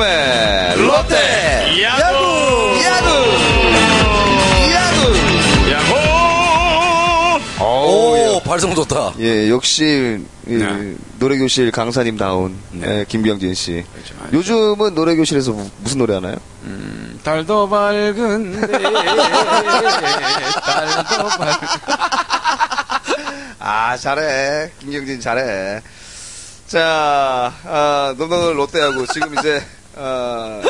박범의 롯데 야구! 야구 야구 야호! 오, 발성 좋다. 예 역시 이 네. 노래교실 강사님 다운 네. 예, 김병진 씨 그렇죠. 요즘은 노래교실에서 무- 무슨 노래 하나요? 음, 달도 밝은데 달도 밝 아 잘해 김경진 잘해 자 아, 넘넘 롯데하고 지금 이제 아,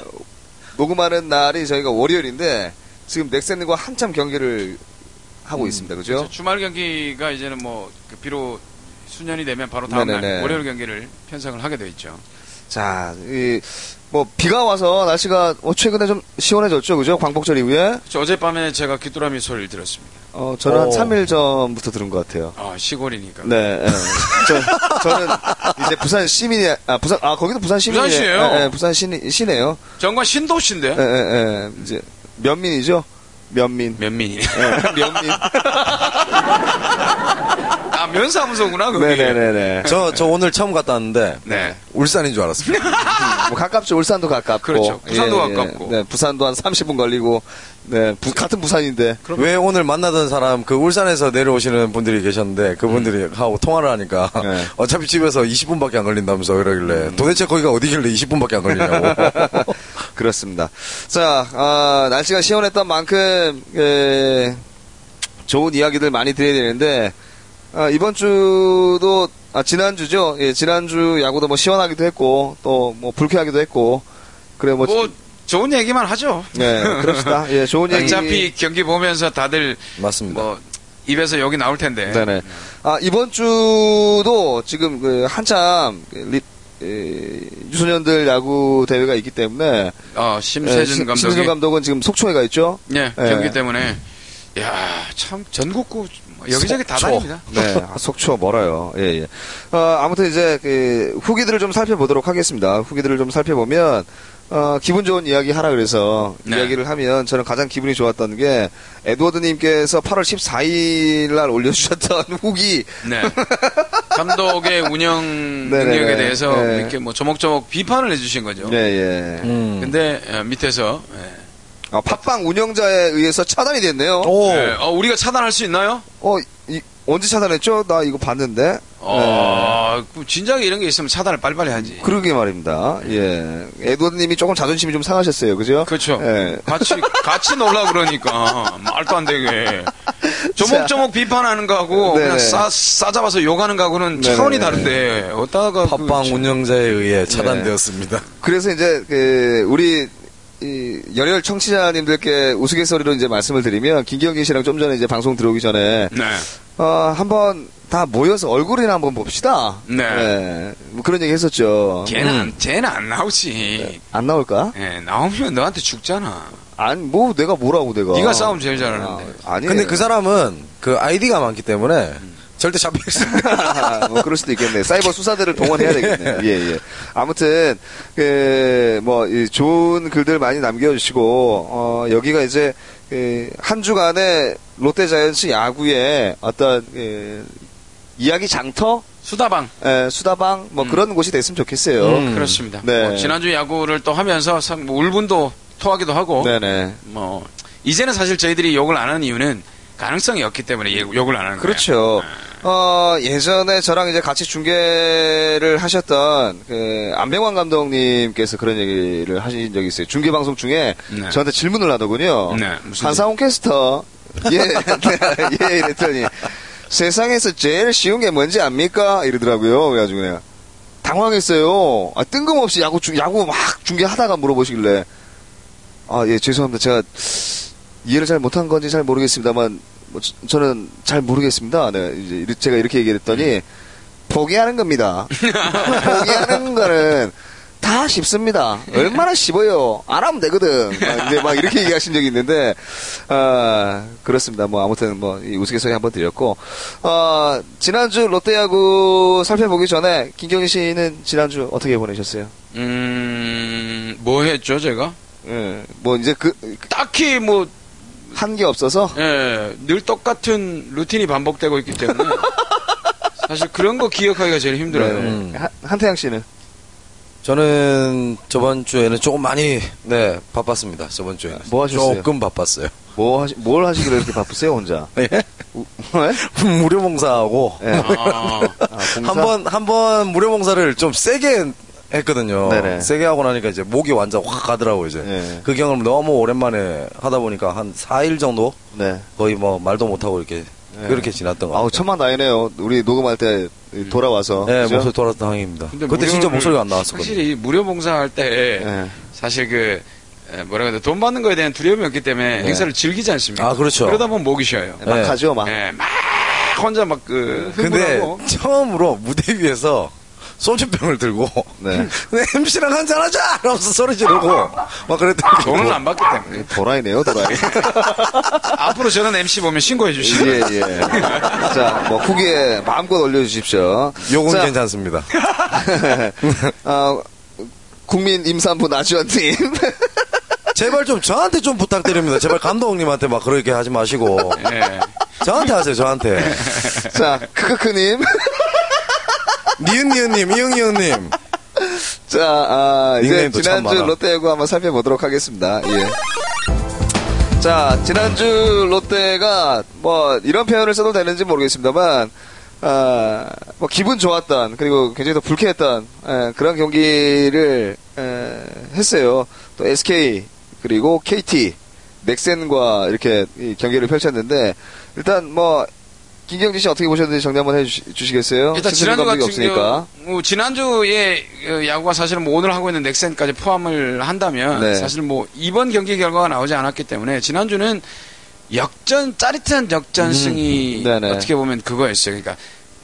녹음하는 날이 저희가 월요일인데 지금 넥센과 한참 경기를 하고 있습니다 그죠? 그렇죠. 주말 경기가 이제는 뭐 그 비록 수년이 되면 바로 다음 네네네. 날 월요일 경기를 편성을 하게 돼 있죠. 자, 이, 뭐, 비가 와서 날씨가 어, 최근에 좀 시원해졌죠, 그죠? 광복절 이후에. 저 어젯밤에 제가 귀뚜라미 소리를 들었습니다. 어, 저는 한 오. 3일 전부터 들은 것 같아요. 아, 시골이니까. 네, 예. 저, 저는 이제 부산 시민이, 아, 부산, 아, 거기도 부산 시민이 부산시예요? 예, 예, 부산 시, 시네요. 정말 신도시인데? 예, 예, 예. 이제, 면민이죠? 면민. 면민이네. 예, 면민. 아, 면사무소구나, 그게. 네네네네. 저, 저 오늘 처음 갔다 왔는데, 네. 울산인 줄 알았습니다. 뭐 가깝죠. 울산도 가깝고. 그렇죠. 부산도 가깝고. 네, 부산도 한 30분 걸리고. 네, 부- 같은 부산인데. 왜 오늘 만나던 사람, 그 울산에서 내려오시는 분들이 계셨는데, 그분들이 하고 통화를 하니까, 네. 어차피 집에서 20분밖에 안 걸린다면서 그러길래, 도대체 거기가 어디길래 20분밖에 안 걸리냐고. 그렇습니다. 자, 아, 날씨가 시원했던 만큼 에, 좋은 이야기들 많이 드려야 되는데 아, 이번 주도 아, 지난주죠. 예, 지난주 야구도 뭐 시원하기도 했고 또 뭐 불쾌하기도 했고 그래 뭐, 뭐, 좋은 얘기만 하죠. 네, 그럽시다. 예, 좋은 얘기. 어차피 경기 보면서 다들 맞습니다. 뭐 입에서 욕이 나올 텐데. 네네. 아, 이번 주도 지금 그 한참 그 리, 에, 유소년들 야구 대회가 있기 때문에 어, 예, 심세준 심- 감독이 심세준 감독은 지금 속초에 가 있죠. 예, 예. 경기 때문에 야, 참 전국구 여기저기 다 속초. 다닙니다. 네, 아, 속초 멀어요. 예, 예. 어, 아무튼 이제 그 후기들을 좀 살펴보도록 하겠습니다. 후기들을 좀 살펴보면 어, 기분 좋은 이야기 하라 그래서 네. 이야기를 하면 저는 가장 기분이 좋았던 게 에드워드님께서 8월 14일 날 올려주셨던 후기. 네. 감독의 운영 네네네. 능력에 대해서 네. 이렇게 뭐 조목조목 비판을 해주신 거죠. 예, 예. 음. 근데 어, 밑에서 예. 아, 팟빵 운영자에 의해서 차단이 됐네요. 오, 예, 어, 우리가 차단할 수 있나요? 어, 이, 언제 차단했죠? 나 이거 봤는데. 어, 그 진작에 이런 게 있으면 차단을 빨리빨리 하지. 그러게 말입니다. 예. 에드워드님이 조금 자존심이 좀 상하셨어요. 그죠? 그렇죠. 예. 같이 같이 놀라 그러니까 말도 안 되게 조목조목 비판하는 거하고 네네. 그냥 싸 싸잡아서 욕하는 거하고는 네네. 차원이 다른데 어디다가 그 팟빵 참- 운영자에 의해 차단되었습니다. 그래서 이제 그 우리 이 열혈 청취자님들께 우스갯소리로 이제 말씀을 드리면 김경진 씨랑 좀 전에 이제 방송 들어오기 전에 네. 어 한번 다 모여서 얼굴이나 한번 봅시다. 네. 뭐 그런 얘기 했었죠. 걔는 음. 안, 쟤는 안 나오지. 안 나올까? 예, 나오면 너한테 죽잖아. 아니 뭐 내가 뭐라고 내가. 네가 싸움 제일 잘하는데. 아, 니 근데 그 사람은 그 아이디가 많기 때문에 절대 수 뭐 그럴 수도 있겠네. 사이버 수사대를 동원해야 되겠네. 예, 예. 아무튼 그 뭐 좋은 글들 많이 남겨주시고 어, 여기가 이제 그, 한 주간의 롯데자이언츠 야구의 어떤 그, 이야기 장터, 수다방. 에, 수다방 뭐 음. 그런 곳이 됐으면 좋겠어요. 음. 그렇습니다. 네. 뭐 지난주 야구를 또 하면서 참뭐 울분도 토하기도 하고 네네. 뭐 이제는 사실 저희들이 욕을 안 하는 이유는 가능성이 없기 때문에 예- 욕을 안 하는 거예요. 그렇죠. 어, 예전에 저랑 이제 같이 중계를 하셨던 그 안병환 감독님께서 그런 얘기를 하신 적이 있어요. 중계 방송 중에 네. 저한테 질문을 하더군요. 네, 한상훈 캐스터 예, 네, 예 이랬더니 세상에서 제일 쉬운 게 뭔지 압니까? 이러더라고요. 그래가지고 그냥 당황했어요. 아, 뜬금없이 야구 중 야구 막 중계하다가 물어보시길래 아 예 죄송합니다. 제가 이해를 잘 못한 건지 잘 모르겠습니다만 뭐 저- 저는 잘 모르겠습니다. 네, 이제 제가 이렇게 얘기했더니 포기하는 겁니다. 포기하는 거는 다 쉽습니다. 얼마나 쉽어요. 안 하면 되거든. 막, 이제 막 이렇게 얘기하신 적이 있는데, 아, 그렇습니다. 뭐, 아무튼 뭐, 이 우스갯소리 한번 드렸고, 어, 지난주 롯데야구 살펴보기 전에, 김경희 씨는 지난주 어떻게 보내셨어요? 음, 뭐 했죠, 제가? 예, 뭐, 이제 그, 딱히 뭐, 한 게 없어서, 예, 늘 똑같은 루틴이 반복되고 있기 때문에. 사실 그런 거 기억하기가 제일 힘들어요. 네. 음. 한- 한태양 씨는? 저는 저번 주에는 조금 많이 네 바빴습니다. 저번 주에는 뭐 하셨어요? 조금 바빴어요. 뭐 하시, 뭘 하시길래 이렇게 바쁘세요, 혼자? 예? 우- 네? 무료 봉사하고 예. 아, 아, 봉사? 한번 한 번 무료 봉사를 좀 세게 했거든요. 네네. 세게 하고 나니까 이제 목이 완전 확 가더라고 이제. 예. 그 경험 너무 오랜만에 하다 보니까 한 4일 정도 네. 거의 뭐 말도 못 하고 이렇게 네. 그렇게 지났던 거 아우. 천만 다행이네요. 우리 녹음할 때 돌아와서. 네, 그죠? 목소리 돌아서 당입니다. 근데 그때 진짜 무료를- 목소리가 안 나왔었거든요. 확실히 무료 봉사할 때 네. 사실 그 에, 뭐라 그래야 돈 받는 거에 대한 두려움이 없기 때문에 네. 행사를 즐기지 않습니까? 아, 그렇죠. 그러다 보면 목이 쉬어요. 막 네. 하죠, 막. 예, 막 혼자 막그 근데 흥분하고 처음으로 무대 위에서 소주병을 들고 네. 내 MC랑 한잔 하자! 이러면서 소리 지르고 막 그랬더니 돈을 안 받기 때문에 도라이네요, 도라이. 앞으로 저런 MC 보면 신고해 주시죠. 예, 예. 자, 뭐, 후기에 마음껏 올려주십시오. 요건 자, 괜찮습니다. 아, 국민 임산부 나주원님. 제발 좀 저한테 좀 부탁드립니다. 제발 감독님한테 막 그렇게 하지 마시고 예. 저한테 하세요. 저한테. 자, 크크크님. 니은 니은님, 이응니은님. 자, 아, 이제 지난주 많아. 롯데 야구 한번 살펴보도록 하겠습니다. 예. 자, 지난주 롯데가 뭐 이런 표현을 써도 되는지 모르겠습니다만, 아, 뭐 기분 좋았던 그리고 굉장히 더 불쾌했던 에, 그런 경기를 에, 했어요. 또 SK 그리고 KT, 넥센과 이렇게 이 경기를 펼쳤는데 일단 뭐 김경진 씨 어떻게 보셨는지 정리 한번 해주시겠어요? 일단 지난주 같은 없으니까. 어, 지난주에 어, 야구가 사실은 뭐 오늘 하고 있는 넥센까지 포함을 한다면 네. 사실 뭐 이번 경기 결과가 나오지 않았기 때문에 지난주는 역전 짜릿한 역전승이 음, 네네. 어떻게 보면 그거였어요. 그러니까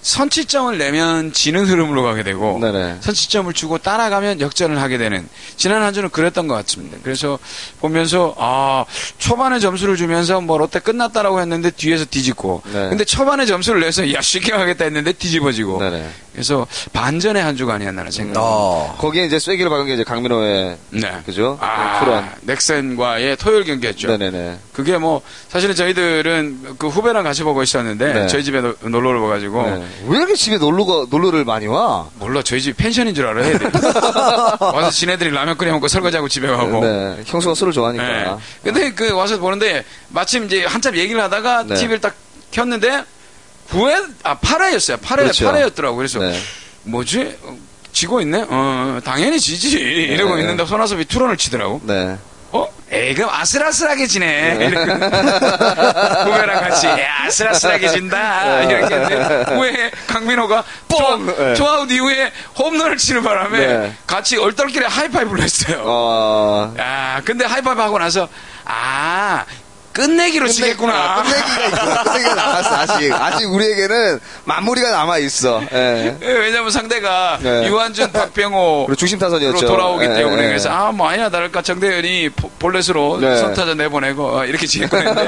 선취점을 내면 지는 흐름으로 가게 되고 네네. 선취점을 주고 따라가면 역전을 하게 되는 지난 한 주는 그랬던 것 같습니다. 그래서 보면서 아 초반에 점수를 주면서 뭐 롯데 끝났다라고 했는데 뒤에서 뒤집고 네. 근데 초반에 점수를 내서 야 쉽게 가겠다 했는데 뒤집어지고 네네. 그래서 반전의 한 주가 아니었나 생각합니다. 어. 거기에 이제 쐐기를 박은 게 이제 강민호의 네. 그죠? 아, 프런. 넥센과의 토요일 경기였죠. 네네네. 그게 뭐 사실은 저희들은 그 후배랑 같이 보고 있었는데 네. 저희 집에 노- 놀러를 와가지고 네. 왜 이렇게 집에 놀러가, 놀러를 많이 와? 몰라 저희 집 펜션인 줄 알아 애들이 와서 지네들이 라면 끓여 먹고 설거지하고 집에 가고 네. 형수가 술을 네. 좋아하니까. 근데 그 와서 보는데 마침 이제 한참 얘기를 하다가 네. TV를 딱 켰는데 9회 아 8회였어요 8회 그렇죠. 8회였더라고 그래서 네. 뭐지 어, 지고 있네 어 당연히 지지 이러고 네. 있는데 손아섭이 투런을 치더라고 네. 어? 에이, 그럼 아슬아슬하게 지네. 이렇게. 후배랑 같이, 야, 아슬아슬하게 진다. 이렇게 했는데, 후에 강민호가 뻥! 투아- 네. 투아웃 이후에 홈런을 치는 바람에 네. 같이 얼떨결에 하이파이브를 했어요. 어, 야, 근데 하이파이브 하고 나서, 아, 끝내기로 치겠구나. 끝내기가 있구나. 끝내기가 남았어, 아직. 아직 우리에게는 마무리가 남아있어. 예. 예, 왜냐면 상대가 네. 유한준, 박병호, 중심 타선이었죠. 로 돌아오기 예, 때문에 예. 그래서 아 뭐 아니야 다를까 정대현이 포- 볼넷으로 네. 선타전 내보내고 어, 이렇게 지냈는데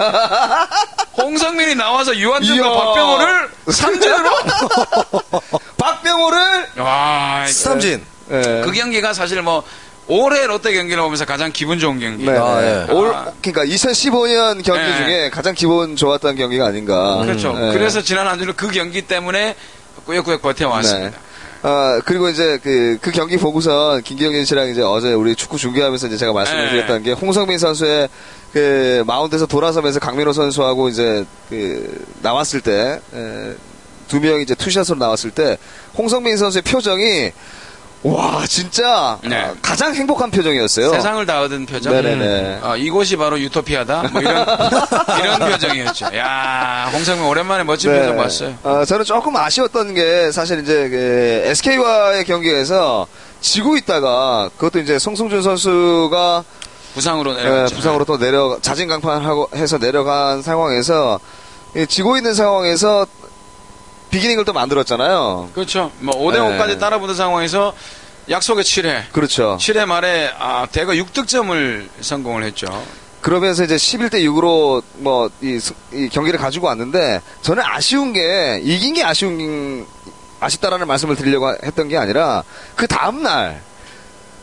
홍성민이 나와서 유한준과. 박병호를 삼진으로 박병호를! 와 삼진. 예. 그 경기가 사실 뭐 올해 롯데 경기를 보면서 가장 기분 좋은 경기 네. 아, 예. 올, 아. 그러니까 2015년 경기 네. 중에 가장 기분 좋았던 경기가 아닌가. 그렇죠 예. 그래서 지난 한 주는 그 경기 때문에 꾸역꾸역 버텨왔습니다 네. 아, 그리고 이제 그, 그 경기 보고선 김경진 씨랑 이제 어제 우리 축구 중계하면서 이제 제가 말씀을 네. 드렸던 게 홍성민 선수의 그 마운드에서 돌아서면서 강민호 선수하고 이제 그 나왔을 때, 에, 두 명이 이제 투샷으로 나왔을 때 홍성민 선수의 표정이 와, 진짜 네. 아, 가장 행복한 표정이었어요. 세상을 다 얻은 표정 네네네. 어, 이곳이 바로 유토피아다 뭐 이런 이런 표정이었죠 야 홍성민 오랜만에 멋진 네. 표정 봤어요 어, 저는 조금 아쉬웠던 게 사실 이제 그 SK와의 경기에서 지고 있다가 그것도 이제 송승준 선수가 부상으로 예, 내려갔죠 부상으로 또 내려 자진 강판하고 해서 내려간 상황에서 이 지고 있는 상황에서 비기닝을 또 만들었잖아요. 그렇죠. 뭐 5대 5까지 네. 따라붙은 상황에서 약속의 7회. 그렇죠. 7회 말에 아, 대거 6득점을 성공을 했죠. 그러면서 이제 11대 6으로 뭐이 경기를 가지고 왔는데 저는 아쉬운 게 이긴 게 아쉬운 아쉽다라는 말씀을 드리려고 했던 게 아니라 그 다음 날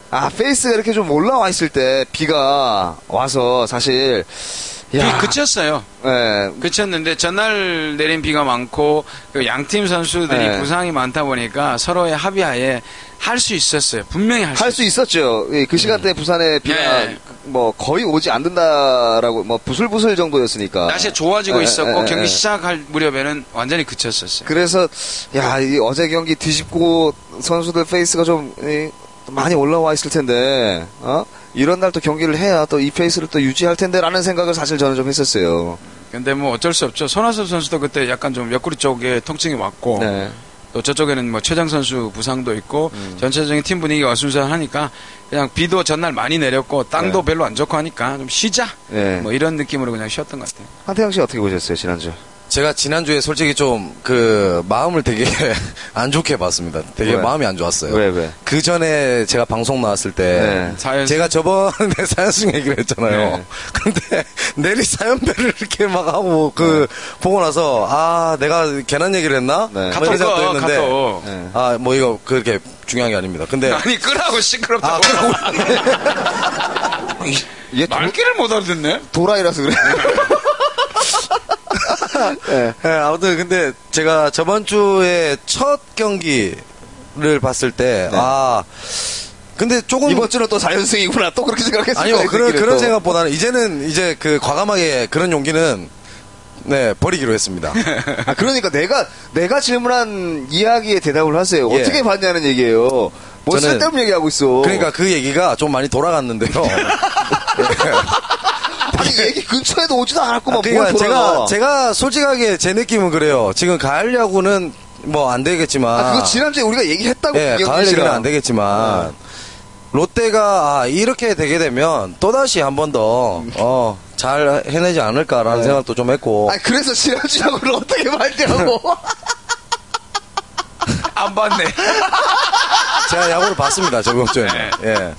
아, 페이스가 이렇게 좀 올라와 있을 때 비가 와서 사실 비 야, 그쳤어요. 예, 그쳤는데 전날 내린 비가 많고 그 양팀 선수들이 네. 부상이 많다 보니까 서로의 합의하에 할 수 있었어요. 분명히 할수할수 있었죠. 예, 그 시간대 부산에 비가 예. 뭐 거의 오지 않는다라고 뭐 부슬부슬 정도였으니까. 날씨가 좋아지고 예, 있었고 예, 경기 예. 시작할 무렵에는 완전히 그쳤었어요. 그래서 야, 이 어제 경기 뒤집고 선수들 페이스가 좀 이, 많이 올라와 있을 텐데. 어? 이런 날 또 경기를 해야 또 이 페이스를 또 유지할 텐데라는 생각을 사실 저는 좀 했었어요. 근데 뭐 어쩔 수 없죠. 손아섭 선수도 그때 약간 좀 옆구리 쪽에 통증이 왔고 네. 또 저쪽에는 뭐 최장 선수 부상도 있고 음. 전체적인 팀 분위기가 어수선하니까 그냥 비도 전날 많이 내렸고 땅도 네. 별로 안 좋고 하니까 좀 쉬자 예. 뭐 이런 느낌으로 그냥 쉬었던 것 같아요. 한태영 씨 어떻게 보셨어요, 지난주? 제가 지난주에 솔직히 좀 그 마음을 되게 안 좋게 봤습니다. 되게 왜? 마음이 안 좋았어요. 왜, 왜? 그 전에 제가 방송 나왔을 때 네. 사연 제가 저번에 사연승 얘기를 했잖아요. 네. 근데 내리 사연배를 이렇게 막 하고 그 보고 나서 아 내가 괜한 얘기를 했나? 네. 뭐 이런 생각도 거 했는데. 네. 아뭐 이거 그렇게 중요한 게 아닙니다. 근데 아니 끄라고 시끄럽다고 얘 도, 말귀를 못 알아듣네. 도라이라서 그래. 예. 네, 아무튼 근데 제가 저번 주에 첫 경기를 봤을 때 네. 아 근데 조금 이번 주는 또 4연승이구나. 또 그렇게 생각했어요. 아니요 그런 그런 생각보다는 이제는 이제 그 과감하게 그런 용기는 네 버리기로 했습니다. 아, 그러니까 내가, 내가 질문한 이야기에 대답을 하세요. 예. 어떻게 봤냐는 얘기예요. 뭐 쓸데없는 얘기하고 있어. 그러니까 그 얘기가 좀 많이 돌아갔는데요. 아니, 얘기 근처에도 오지도 않았구만. 그러니까 뭘 제가 돌아가. 제가 솔직하게 제 느낌은 그래요. 지금 가을 야구는 뭐 안 되겠지만 아, 그거 지난주에 우리가 얘기했다고. 예, 가을. 얘기는 안 되겠지만 롯데가 아, 이렇게 되게 되면 또 다시 한 번 더 어, 잘 해내지 않을까라는 네. 생각도 좀 했고 아니, 그래서 지난주 야구를 어떻게 봤냐고. 안 봤네. 제가 야구를 봤습니다 저번 주에 네. 예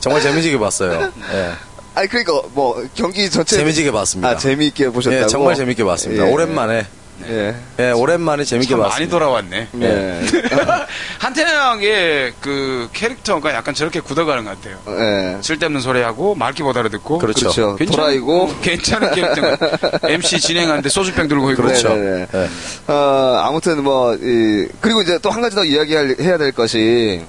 정말 재미지게 봤어요 예 아니, 그러니까 뭐, 경기 전체. 재미지게 봤습니다 아, 재미있게 보셨다고? 예 정말 재밌게 봤습니다 예. 오랜만에 예. 예 오랜만에 재밌게 참 많이 봤습니다 돌아왔네. 예. 한태양의 그 캐릭터가 약간 저렇게 굳어가는 것 같아요. 예. 쓸데없는 소리하고 말귀 못 알아듣고 그렇죠. 그렇죠. 괜찮- 또라이고. 괜찮은 캐릭터 MC 진행하는데 소주병 들고 있고 그렇죠 네네네. 예. 어, 아무튼 뭐, 이, 그리고 이제 또 한 가지 더 이야기해야 될 것이,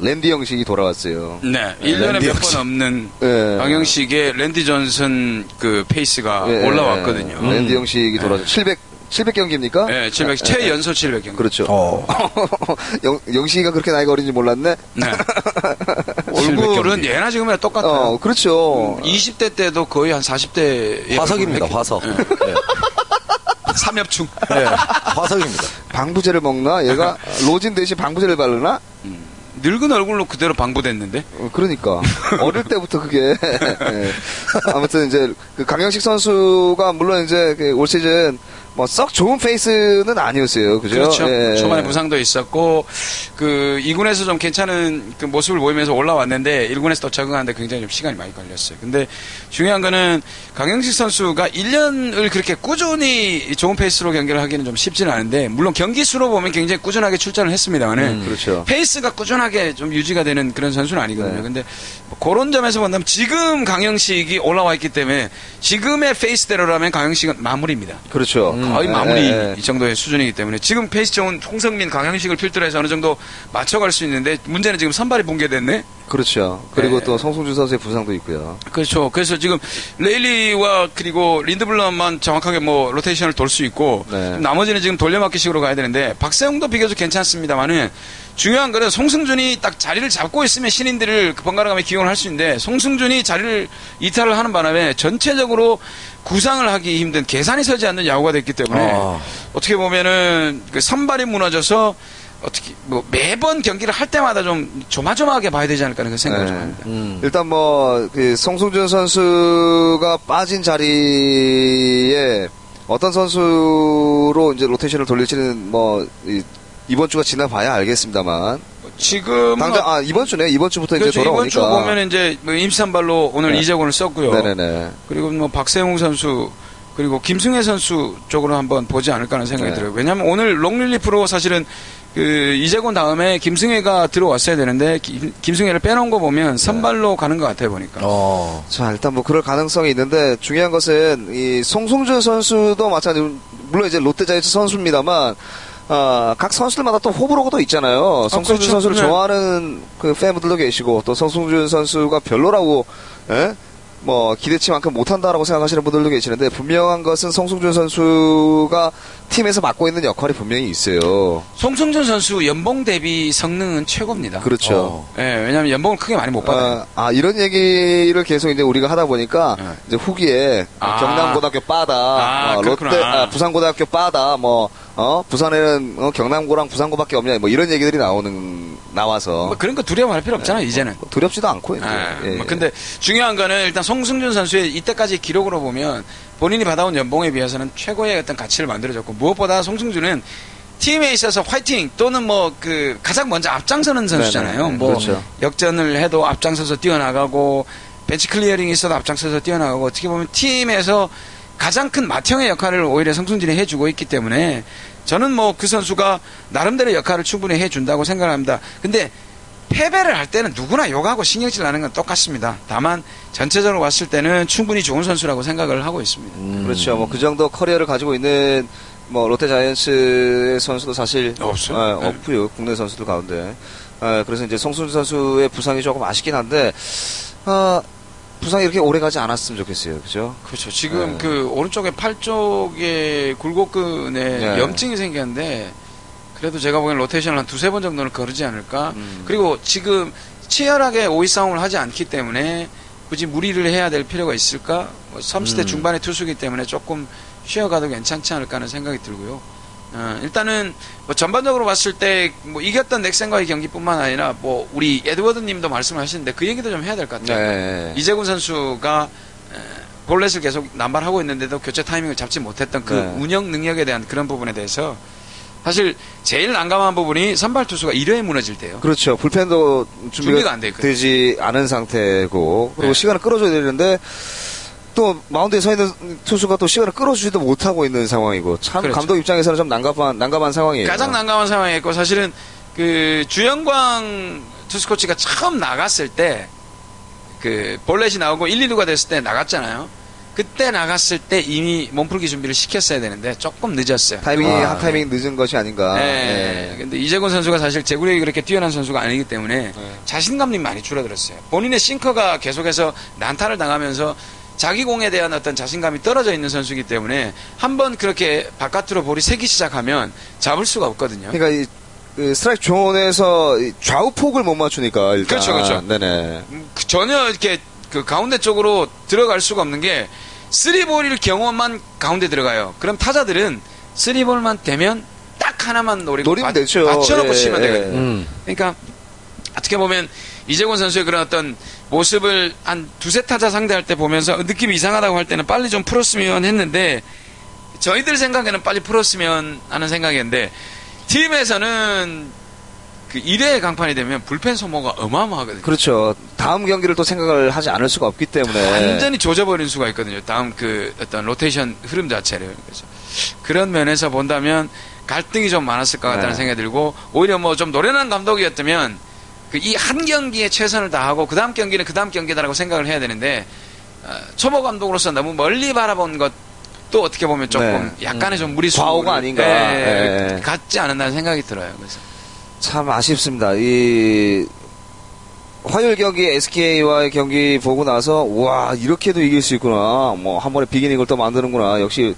랜디 영식이 돌아왔어요. 네, 1년에 랜디 몇. 번 없는 예. 강영식의 랜디 존슨 그 페이스가 예, 올라왔거든요. 예. 랜디 영식이 돌아왔죠. 700, 700경기입니까? 네, 700, 최연소 700경. 그렇죠. 어. 영, 영식이가 그렇게 나이가 어린지 몰랐네? 네. 얼굴은 예나 지금이랑 똑같아요. 어, 그렇죠. 20대 때도 거의 한 40대 화석입니다 화석 예. 삼엽충. 예. 화석입니다 방부제를 먹나? 얘가 로진 대신 방부제를 바르나? 늙은 얼굴로 그대로 방부됐는데. 어, 그러니까 어릴 때부터 그게 예. 아무튼 이제 그 강영식 선수가 물론 이제 그올 시즌 뭐 썩 좋은 페이스는 아니었어요, 그죠? 그렇죠. 예. 초반에 부상도 있었고 그 2군에서 좀 괜찮은 그 모습을 보이면서 올라왔는데 1군에서 또 적응하는데 굉장히 좀 시간이 많이 걸렸어요. 근데 중요한 거는 강영식 선수가 1년을 그렇게 꾸준히 좋은 페이스로 경기를 하기는 좀 쉽지는 않은데 물론 경기 수로 보면 굉장히 꾸준하게 출전을 했습니다만은 그렇죠. 페이스가 꾸준하게 좀 유지가 되는 그런 선수는 아니거든요. 네. 근데 뭐 그런 점에서 본다면 지금 강영식이 올라와 있기 때문에 지금의 페이스대로라면 강영식은 마무리입니다. 그렇죠. 거의 예, 마무리 예, 예. 이 정도의 수준이기 때문에 지금 페이스 좋은 홍성민, 강영식을 필두로 해서 어느 정도 맞춰갈 수 있는데 문제는 지금 선발이 붕괴됐네. 그렇죠. 그리고 네. 또 성승준 선수의 부상도 있고요. 그렇죠. 그래서 지금 레일리와 그리고 린드블럼만 정확하게 뭐 로테이션을 돌 수 있고 네. 나머지는 지금 돌려막기식으로 가야 되는데 박세웅도 비교적 괜찮습니다만은 중요한 거는 송승준이 딱 자리를 잡고 있으면 신인들을 그 번갈아 가며 기용을 할 수 있는데 송승준이 자리를 이탈을 하는 바람에 전체적으로 구상을 하기 힘든 계산이 서지 않는 야구가 됐기 때문에 아. 어떻게 보면은 그 선발이 무너져서 어떻게 뭐 매번 경기를 할 때마다 좀 조마조마하게 봐야 되지 않을까 하는 그 생각을 좀 네. 합니다. 음. 일단 뭐, 그, 송승준 선수가 빠진 자리에 어떤 선수로 이제 로테이션을 돌릴지는 뭐, 이, 이번 주가 지나봐야 알겠습니다만. 지금 당장, 아, 이번 주네. 이번 주부터 그렇죠. 이제 이번 주 돌아오니까. 보면 이제 뭐 임산발로 오늘 네. 이재곤을 썼고요. 네네네. 그리고 뭐 박세웅 선수 그리고 김승혜 선수 쪽으로 한번 보지 않을까 하는 생각이 네. 들어요. 왜냐하면 오늘 롱릴리프로 사실은 그 이재곤 다음에 김승혜가 들어왔어야 되는데 김, 김승혜를 빼놓은 거 보면 선발로 가는 것 같아요 보니까. 어. 자, 일단 뭐 그럴 가능성이 있는데 중요한 것은 이 송승준 선수도 마찬가지로 물론 이제 롯데자이언츠 선수입니다만 어, 각 선수들마다 또 호불호가 있잖아요. 성승준 그렇죠. 선수를 네. 좋아하는 그 팬분들도 계시고 또 성승준 선수가 별로라고 예? 뭐 기대치만큼 못한다라고 생각하시는 분들도 계시는데 분명한 것은 성승준 선수가 팀에서 맡고 있는 역할이 분명히 있어요. 송승준 선수 연봉 대비 성능은 최고입니다. 그렇죠. 어. 예, 왜냐하면 연봉을 크게 많이 못 받아요. 아, 아, 이런 얘기를 계속 이제 우리가 하다 보니까 네. 이제 후기에 아. 경남고등학교 빠다, 아, 어, 롯데. 아, 부산고등학교 빠다, 뭐, 어, 부산에는 어, 경남고랑 부산고밖에 없냐, 뭐 이런 얘기들이 나오는, 나와서. 뭐 그런 거 두려워할 필요 없잖아 요 이제는. 두렵지도 않고, 이제. 아, 예. 뭐 근데 중요한 거는 일단 송승준 선수의 이때까지 기록으로 보면 본인이 받아온 연봉에 비해서는 최고의 어떤 가치를 만들어줬고 무엇보다 송승준은 팀에 있어서 화이팅 또는 뭐 그 가장 먼저 앞장서는 선수잖아요. 네네. 뭐 그렇죠. 역전을 해도 앞장서서 뛰어나가고 벤치 클리어링이 있어도 앞장서서 뛰어나가고 어떻게 보면 팀에서 가장 큰 맏형의 역할을 오히려 송승준이 해주고 있기 때문에 저는 뭐 그 선수가 나름대로 역할을 충분히 해준다고 생각합니다. 근데 패배를 할 때는 누구나 욕하고 신경질 나는 건 똑같습니다. 다만 전체적으로 봤을 때는 충분히 좋은 선수라고 생각을 하고 있습니다. 음. 그렇죠. 뭐 그 정도 커리어를 가지고 있는 뭐 롯데 자이언츠의 선수도 사실 없어요. 어, 네. 없고요. 국내 선수들 가운데. 어, 그래서 이제 송순 선수의 부상이 조금 아쉽긴 한데 어, 부상이 이렇게 오래 가지 않았으면 좋겠어요. 그죠? 그렇죠. 지금 네. 그 오른쪽에 팔 쪽에 굴곡근에 네. 염증이 생겼는데 그래도 제가 보기엔 로테이션을 한 두세 번 정도는 거르지 않을까. 음. 그리고 지금 치열하게 오이 싸움을 하지 않기 때문에 굳이 무리를 해야 될 필요가 있을까? 뭐 30대 음. 중반의 투수기 때문에 조금 쉬어가도 괜찮지 않을까 하는 생각이 들고요. 어, 일단은 뭐 전반적으로 봤을 때 뭐 이겼던 넥센과의 경기뿐만 아니라 뭐 우리 에드워드 님도 말씀을 하시는데 그 얘기도 좀 해야 될 것 같아요. 네. 이재군 선수가 에, 볼넷을 계속 남발하고 있는데도 교체 타이밍을 잡지 못했던 그 네. 운영 능력에 대한 그런 부분에 대해서 사실 제일 난감한 부분이 선발 투수가 1회에 무너질 때요. 그렇죠. 불펜도 준비가, 준비가 있거든요. 되지 않은 상태고 그리고 네. 시간을 끌어줘야 되는데 또 마운드에 서 있는 투수가 또 시간을 끌어주지도 못하고 있는 상황이고 참 그렇죠. 감독 입장에서는 좀 난감한 난감한 상황이에요. 가장 난감한 상황이었고 사실은 그 주영광 투수 코치가 처음 나갔을 때 그 볼넷이 나오고 1, 2루가 됐을 때 나갔잖아요. 그때 나갔을 때 이미 몸풀기 준비를 시켰어야 되는데 조금 늦었어요. 타이밍이 아, 한 타이밍 늦은 것이 아닌가. 네. 예. 근데 이재곤 선수가 사실 제구력이 그렇게 뛰어난 선수가 아니기 때문에 네. 자신감이 많이 줄어들었어요. 본인의 싱커가 계속해서 난타를 당하면서 자기 공에 대한 어떤 자신감이 떨어져 있는 선수이기 때문에 한번 그렇게 바깥으로 볼이 새기 시작하면 잡을 수가 없거든요. 그러니까 이, 그 스트라이크 존에서 이 좌우 폭을 못 맞추니까 일단. 그렇죠, 그렇죠. 네네. 음, 그 전혀 이렇게 그 가운데 쪽으로 들어갈 수가 없는 게 쓰리볼일 경우만 가운데 들어가요. 그럼 타자들은 쓰리볼만 되면 딱 하나만 노리고 노리면 받- 되죠. 받쳐놓고 예, 치면 예. 되거든요. 음. 그러니까 어떻게 보면 이재곤 선수의 그런 어떤 모습을 한 두세 타자 상대할 때 보면서 느낌이 이상하다고 할 때는 빨리 좀 풀었으면 했는데 저희들 생각에는 빨리 풀었으면 하는 생각이었는데 팀에서는 그 1회 강판이 되면 불펜 소모가 어마어마하거든요. 그렇죠. 다음 경기를 또 생각을 하지 않을 수가 없기 때문에. 완전히 조져버린 수가 있거든요. 다음 그 어떤 로테이션 흐름 자체를. 그래서 그런 면에서 본다면 갈등이 좀 많았을 것 같다는 네. 생각이 들고 오히려 뭐 좀 노련한 감독이었다면 그 이 한 경기에 최선을 다하고 그 다음 경기는 그 다음 경기다라고 생각을 해야 되는데 어, 초보 감독으로서 너무 멀리 바라본 것도 어떻게 보면 조금 네. 약간의 좀 무리수 과오가 아닌가. 예. 같지 않았다는 생각이 들어요. 그래서 참 아쉽습니다. 이 화요일 경기 SK와의 경기 보고 나서 와 이렇게도 이길 수 있구나. 뭐 한 번에 비기닝을 또 만드는구나. 역시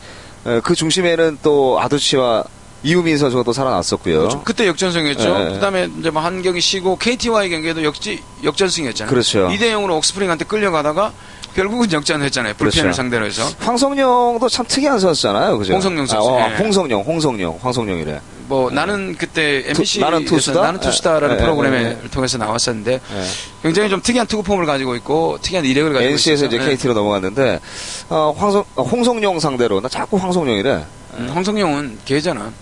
에, 그 중심에는 또 아두치와 이우민 선수가 또 살아났었고요. 그렇죠. 그때 역전승이었죠. 네. 그다음에 이제 뭐 한 경기 쉬고 KT와의 경기에도 역지 역전승이었잖아요. 그렇죠. 2대 0으로 옥스프링한테 끌려가다가 결국은 역전했잖아요. 불펜을 그렇죠. 상대로 해서. 황성룡도 참 특이한 선수잖아요. 그죠? 홍성룡 선수. 아, 어, 예. 홍성룡, 홍성룡, 황성룡이래. 뭐 나는 그때 MBC 나는 투수다? 나는 투수다라는 예, 예, 프로그램을 예, 통해서 나왔었는데 예. 굉장히 좀 특이한 투구 폼을 가지고 있고 특이한 이력을 가지고 NC에서 있어서 이제 예. KT로 넘어갔는데 어, 황성, 어, 홍성룡 상대로 나 자꾸 황성룡이래. 음, 황성용은 걔잖아.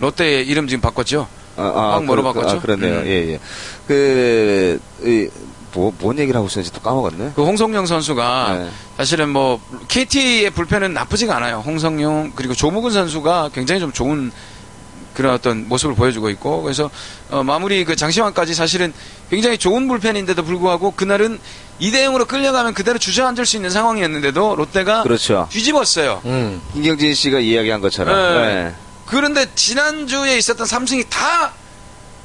롯데 이름 지금 바꿨죠. 아, 아, 황 뭐로 그- 바꿨죠? 아, 그렇네요. 음. 예, 예. 그, 이, 뭐, 뭔 얘기를 하고 있었는지 또 까먹었네. 그 홍성용 선수가 네. 사실은 뭐 KT의 불펜은 나쁘지가 않아요. 홍성용 그리고 조무근 선수가 굉장히 좀 좋은 그런 어떤 모습을 보여주고 있고 그래서 어, 마무리 그 장시환까지 사실은 굉장히 좋은 불펜인데도 불구하고 그날은 2대 0으로 끌려가면 그대로 주저앉을 수 있는 상황이었는데도 롯데가 그렇죠. 뒤집었어요. 음. 김경진 씨가 이야기한 것처럼. 네. 네. 그런데 지난주에 있었던 삼승이 다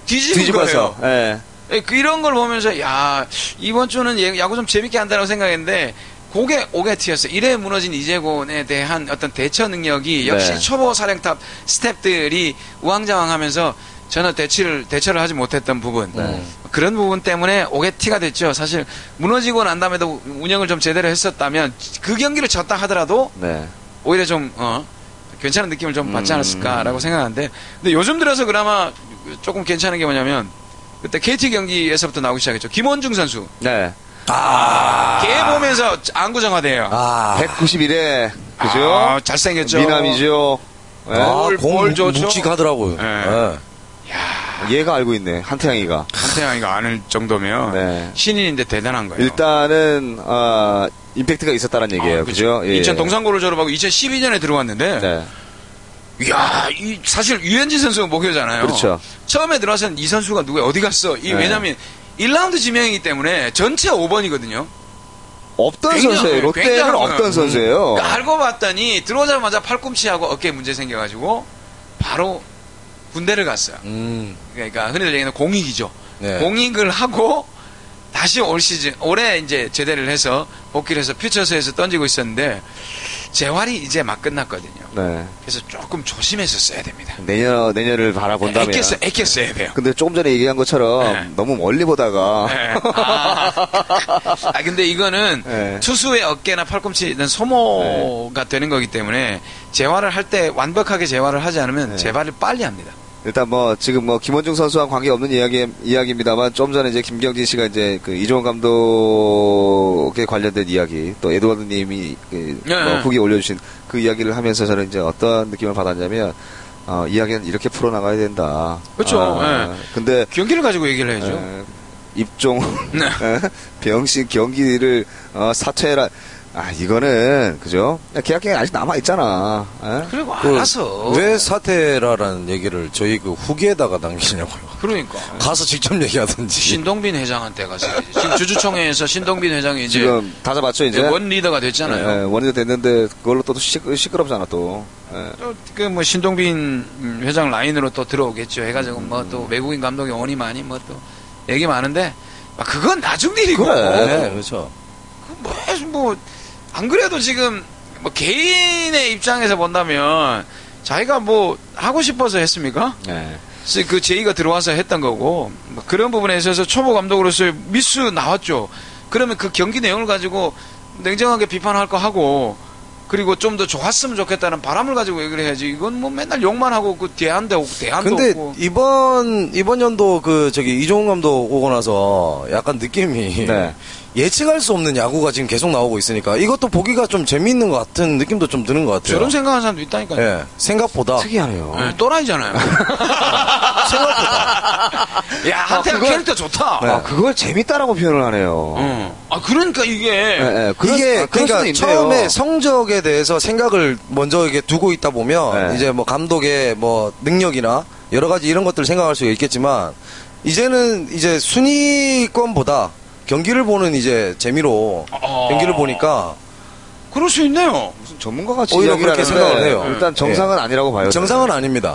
뒤집은 뒤집어서. 거예요. 예. 예, 그 이런 걸 보면서 야 이번 주는 예- 야구 좀 재밌게 한다고 생각했는데 그게 오게티였어요. 이래 무너진 이재곤에 대한 어떤 대처 능력이 역시 네. 초보 사령탑 스탭들이 우왕좌왕하면서 전혀 대처를 대처를 하지 못했던 부분 네. 그런 부분 때문에 오게티가 됐죠. 사실 무너지고 난 다음에도 운영을 좀 제대로 했었다면 그 경기를 졌다 하더라도 네. 오히려 좀 어, 괜찮은 느낌을 좀 받지 음. 않았을까라고 생각하는데 근데 요즘 들어서 그나마 조금 괜찮은 게 뭐냐면 그때 KT 경기에서부터 나오기 시작했죠. 김원중 선수 네. 아. 걔 보면서 안구정화돼요. 아. 191에 그죠? 아, 잘생겼죠. 미남이죠. 예. 아, 볼, 공 좋죠? 묵직하더라고요. 네. 예. 얘가 알고 있네. 한태양이가. 한태양이가 아는 정도면 네. 신인인데 대단한 거예요. 일단은 어, 임팩트가 있었다는 얘기예요. 아, 그죠? 예. 2000 동산고를 졸업하고 2012년에 들어왔는데 네. 이야, 이 사실 유현진 선수가 목표잖아요. 그렇죠. 처음에 들어와서는 이 선수가 누구야 어디 갔어? 이 네. 왜냐면 1라운드 지명이기 때문에 전체 5번이거든요. 없던 굉장히- 선수예요. 롯데는 없던 거예요. 선수예요. 그러니까 알고 봤더니 들어오자마자 팔꿈치하고 어깨에 문제 생겨가지고 바로 군대를 갔어요. 음. 그러니까 흔히들 얘기하는 공익이죠. 네. 공익을 하고 다시 올 시즌 올해 이제 제대를 해서 복귀를 해서 퓨처스에서 던지고 있었는데 재활이 이제 막 끝났거든요. 네. 그래서 조금 조심해서 써야 됩니다. 내년 내년을 바라본다면. 애껴서 애껴 써야 돼요. 근데 조금 전에 얘기한 것처럼 네. 너무 멀리 보다가 네. 아. 아, 근데 이거는 네. 투수의 어깨나 팔꿈치는 소모가 되는 거기 때문에 재활을 할 때 완벽하게 재활을 하지 않으면 네. 재활을 빨리 합니다. 일단 뭐 지금 뭐 김원중 선수와 관계 없는 이야기 이야기입니다만 좀 전에 이제 김경진 씨가 이제 그 이종원 감독에 관련된 이야기 또 에드워드님이 그 네. 뭐 후기 올려주신 그 이야기를 하면서 저는 이제 어떤 느낌을 받았냐면 어, 이야기는 이렇게 풀어 나가야 된다. 그렇죠. 아, 네. 근데 경기를 가지고 얘기를 해야죠. 에, 입종 네. 에, 병신 경기를 어, 사퇴해라. 아 이거는 그죠? 계약 기간 아직 남아 있잖아. 그리고 그 알아서 왜 사퇴라라는 얘기를 저희 그 후기에다가 남기냐고요. 그러니까 가서 직접 얘기하든지. 신동빈 회장한테 가서 주주총회에서 신동빈 회장이 이제 지금 다 잡았죠 이제. 이제 원 리더가 됐잖아요. 예, 원이 됐는데 그걸로 또 시, 시끄럽잖아 또. 예. 그뭐 신동빈 회장 라인으로 또 들어오겠죠. 해가지고 뭐또 외국인 감독이 오니 많이 뭐 또 얘기 많은데 아, 그건 나중 일이고 그래. 네, 그렇죠. 뭐 안 그래도 지금 뭐 개인의 입장에서 본다면 자기가 뭐 하고 싶어서 했습니까? 예. 그래서 그 제의가 들어와서 했던 거고 뭐 그런 부분에 있어서 초보 감독으로서 미스 나왔죠. 그러면 그 경기 내용을 가지고 냉정하게 비판할 거 하고 그리고 좀 더 좋았으면 좋겠다는 바람을 가지고 얘기를 해야지. 이건 뭐 맨날 욕만 하고 그 대안도 없고 대안도 근데 없고. 이번 이번 연도 그 저기 이종훈 감독 오고 나서 약간 느낌이 네. 예측할 수 없는 야구가 지금 계속 나오고 있으니까 이것도 보기가 좀 재미있는 것 같은 느낌도 좀 드는 것 같아요. 저런 생각하는 사람도 있다니까요. 예, 생각보다 특이하네요. 네, 또라이잖아요. 생각보다 야, 한테는 그걸- 캐릭터 좋다. 아, 그걸 재밌다라고 표현을 하네요. 어. 아, 그러니까 이게. 예, 예. 그런- 이게 아, 그럴 수도 그러니까 있네요. 처음에 성적에 대해서 생각을 먼저 이게 두고 있다 보면 네. 이제 뭐 감독의 뭐 능력이나 여러 가지 이런 것들을 생각할 수가 있겠지만 이제는 이제 순위권보다 경기를 보는 이제 재미로 어. 경기를 보니까 그럴 수 있네요. 무슨 전문가같이 오히려 그렇게 생각을 해요. 일단 정상은 아니라고 봐요. 정상은 아닙니다.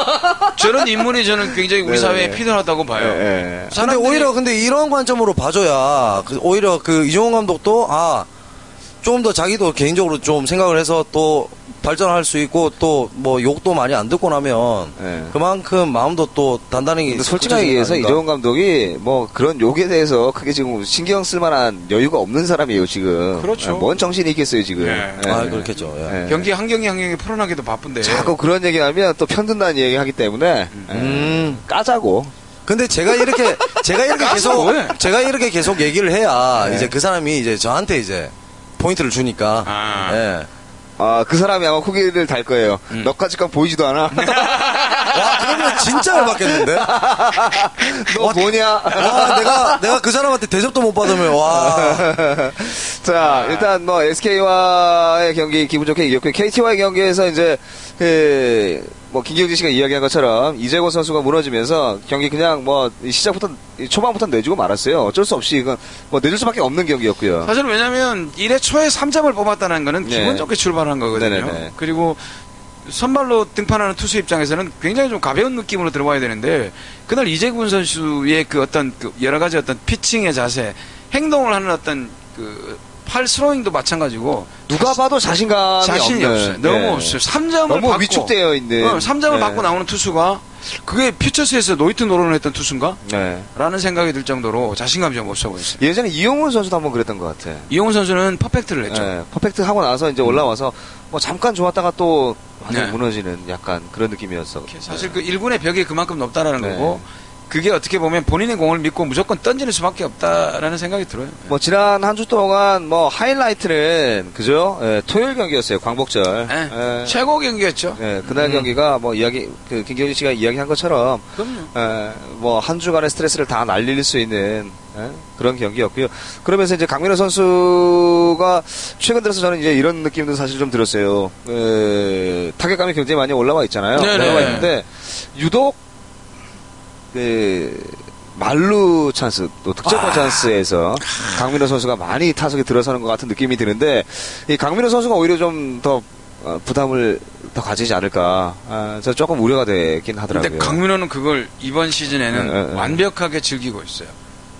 저런 인물이 저는 굉장히 우리 네네네. 사회에 필요하다고 봐요. 예, 예. 근데 사람들이- 오히려 근데 이런 관점으로 봐줘야 그 오히려 그 이종훈 감독도 아좀더 자기도 개인적으로 좀 생각을 해서 또 발전할 수 있고 또 뭐 욕도 많이 안 듣고 나면 예. 그만큼 마음도 또 단단히 솔직하게 얘기해서? 이종훈 감독이 뭐 그런 욕에 대해서 크게 지금 신경 쓸 만한 여유가 없는 사람이에요 지금. 그렇죠. 예, 뭔 정신이 있겠어요 지금. 예. 예. 아 그렇겠죠. 예. 예. 경기 한 경기 한 경기 풀어나기도 바쁜데. 자꾸 그런 얘기하면 또 편든다는 얘기하기 때문에 예. 음. 까자고. 근데 제가 이렇게 제가 이렇게 계속 왜? 제가 이렇게 계속 얘기를 해야 네. 이제 그 사람이 이제 저한테 이제 포인트를 주니까. 아. 예. 아, 그 사람이 아마 후기를 달 거예요. 음. 너까지건 보이지도 않아. 와 그러면 진짜 열받겠는데. 너 뭐냐? 와 내가 내가 그 사람한테 대접도 못 받으면 와. 자, 일단 뭐 SK와의 경기 기분 좋게 이겼고 KT와의 경기에서 이제 그, 뭐 김경진 씨가 이야기한 것처럼 이재권 선수가 무너지면서 경기 그냥 뭐 시작부터 초반부터 내주고 말았어요. 어쩔 수 없이 이건 뭐 내줄 수밖에 없는 경기였고요. 사실 왜냐면 1회 초에 3점을 뽑았다는 거는 네. 기분 좋게 출발한 거거든요. 네네네. 그리고 선발로 등판하는 투수 입장에서는 굉장히 좀 가벼운 느낌으로 들어와야 되는데 그날 이재군 선수의 그 어떤 그 여러 가지 어떤 피칭의 자세, 행동을 하는 어떤 그 팔 스로잉도 마찬가지고 누가 봐도 자신감이 자신이 없어요. 너무 네. 없어요. 3점을 너무 받고 위축되어 있는. 어, 3점을 네. 받고 나오는 투수가 그게 퓨처스에서 노히트 노런을 했던 투수인가? 네. 라는 생각이 들 정도로 자신감이 좀 없어 보였어요. 예전에 이용훈 선수도 한번 그랬던 것 같아. 이용훈 선수는 퍼펙트를 했죠. 네, 퍼펙트 하고 나서 이제 올라와서 뭐 잠깐 좋았다가 또 완전 네. 무너지는 약간 그런 느낌이었어. 사실 그 1군의 벽이 그만큼 높다라는 네. 거고 그게 어떻게 보면 본인의 공을 믿고 무조건 던지는 수밖에 없다라는 생각이 들어요. 뭐 지난 한 주 동안 뭐 하이라이트는 그죠? 예, 토요일 경기였어요. 광복절. 네. 예, 최고 경기였죠. 예, 그날 음. 경기가 뭐 이야기 그 김경진 씨가 이야기한 것처럼 그럼요. 뭐한 주간의 스트레스를 다 날릴 수 있는 예, 그런 경기였고요. 그러면서 이제 강민호 선수가 최근 들어서 저는 이제 이런 느낌도 사실 좀 들었어요. 그, 타격감이 굉장히 많이 올라와 있잖아요. 네네. 올라와 있는데 유독 그 말루 찬스 또 득점권 아. 찬스에서 강민호 선수가 많이 타석에 들어서는 것 같은 느낌이 드는데 이 강민호 선수가 오히려 좀더 부담을 더 가지지 않을까 아, 저 조금 우려가 되긴 하더라고요. 근데 강민호는 그걸 이번 시즌에는 네, 네, 네. 완벽하게 즐기고 있어요.